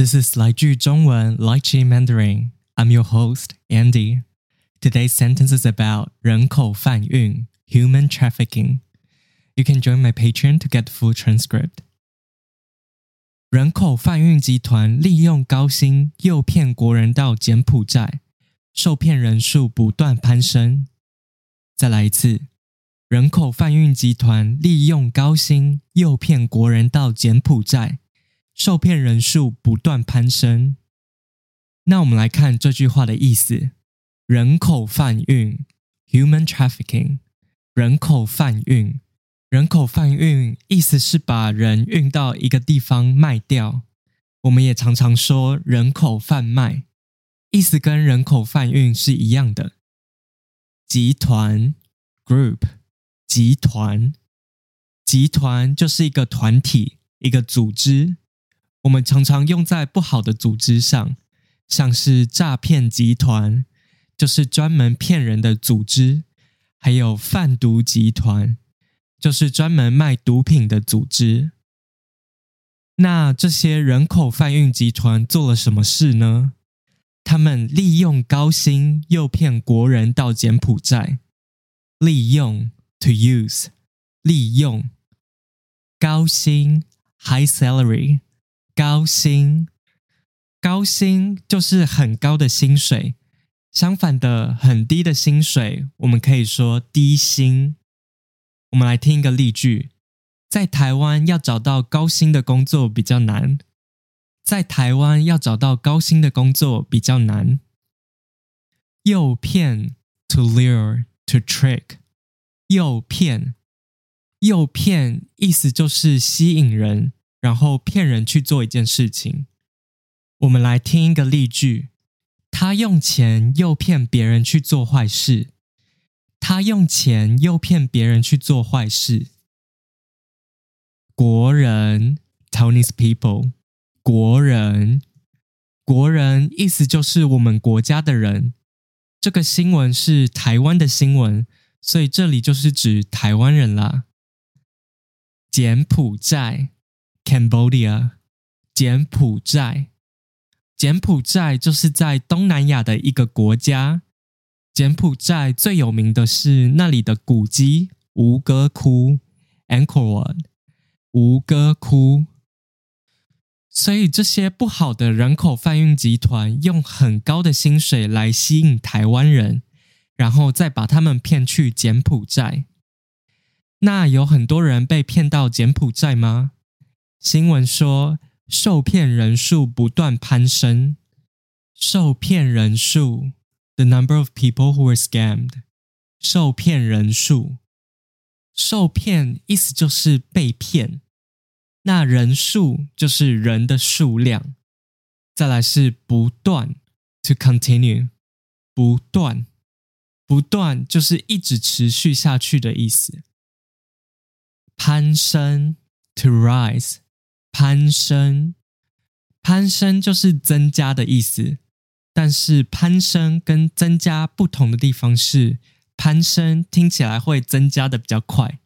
This is 来句中文 Lychee Mandarin. I'm your host, Andy. Today's sentence is about 人口贩运 human trafficking. You can join my Patreon to get the full transcript. 人口贩运集团利用高薪诱骗国人到柬埔寨，受骗人数不断攀升。再来一次，人口贩运集团利用高薪诱骗国人到柬埔寨。 受骗人数不断攀升。那我们来看这句话的意思：人口贩运 （human trafficking）。人口贩运，人口贩运意思是把人运到一个地方卖掉。我们也常常说人口贩卖，意思跟人口贩运是一样的。集团 （group），集团，集团就是一个团体，一个组织。我们常常用在不好的组织上，像是诈骗集团，就是专门骗人的组织；还有贩毒集团，就是专门卖毒品的组织。那这些人口贩运集团做了什么事呢？他们利用高薪诱骗国人到柬埔寨，利用 to use，利用高薪 high salary。高薪，高薪就是很高的薪水。相反的，很低的薪水，我们可以说低薪。我们来听一个例句：在台湾要找到高薪的工作比较难。在台湾要找到高薪的工作比较难。诱骗，to lure，to trick，诱骗，诱骗意思就是吸引人。然后骗人去做一件事情。我们来听一个例句：他用钱诱骗别人去做坏事。他用钱诱骗别人去做坏事。国人 （Taiwanese people），国人，国人意思就是我们国家的人。这个新闻是台湾的新闻，所以这里就是指台湾人啦。柬埔寨。Cambodia，柬埔寨，柬埔寨就是在东南亚的一个国家。柬埔寨最有名的是那里的古迹吴哥窟 （Angkor Wat）。吴哥窟。所以这些不好的人口贩运集团用很高的薪水来吸引台湾人，然后再把他们骗去柬埔寨。那有很多人被骗到柬埔寨吗？新闻说，受骗人数不断攀升。受骗人数，the number of people who were scammed。受骗人数，受骗意思就是被骗。那人数就是人的数量。再来是不断，to continue，不断，不断就是一直持续下去的意思。攀升，to rise。攀升，攀升就是增加的意思。但是攀升跟增加不同的地方是，攀升听起来会增加的比较快，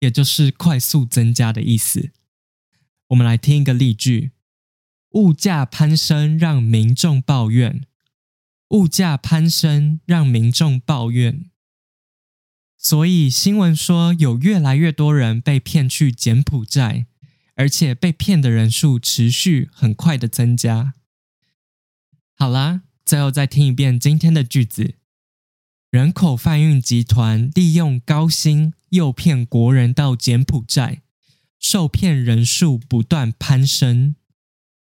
也就是快速增加的意思。我们来听一个例句：物价攀升让民众抱怨。物价攀升让民众抱怨。所以新闻说，有越来越多人被骗去柬埔寨。而且被骗的人数持续很快的增加。好啦，最后再听一遍今天的句子：人口贩运集团利用高薪诱骗国人到柬埔寨，受骗人数不断攀升。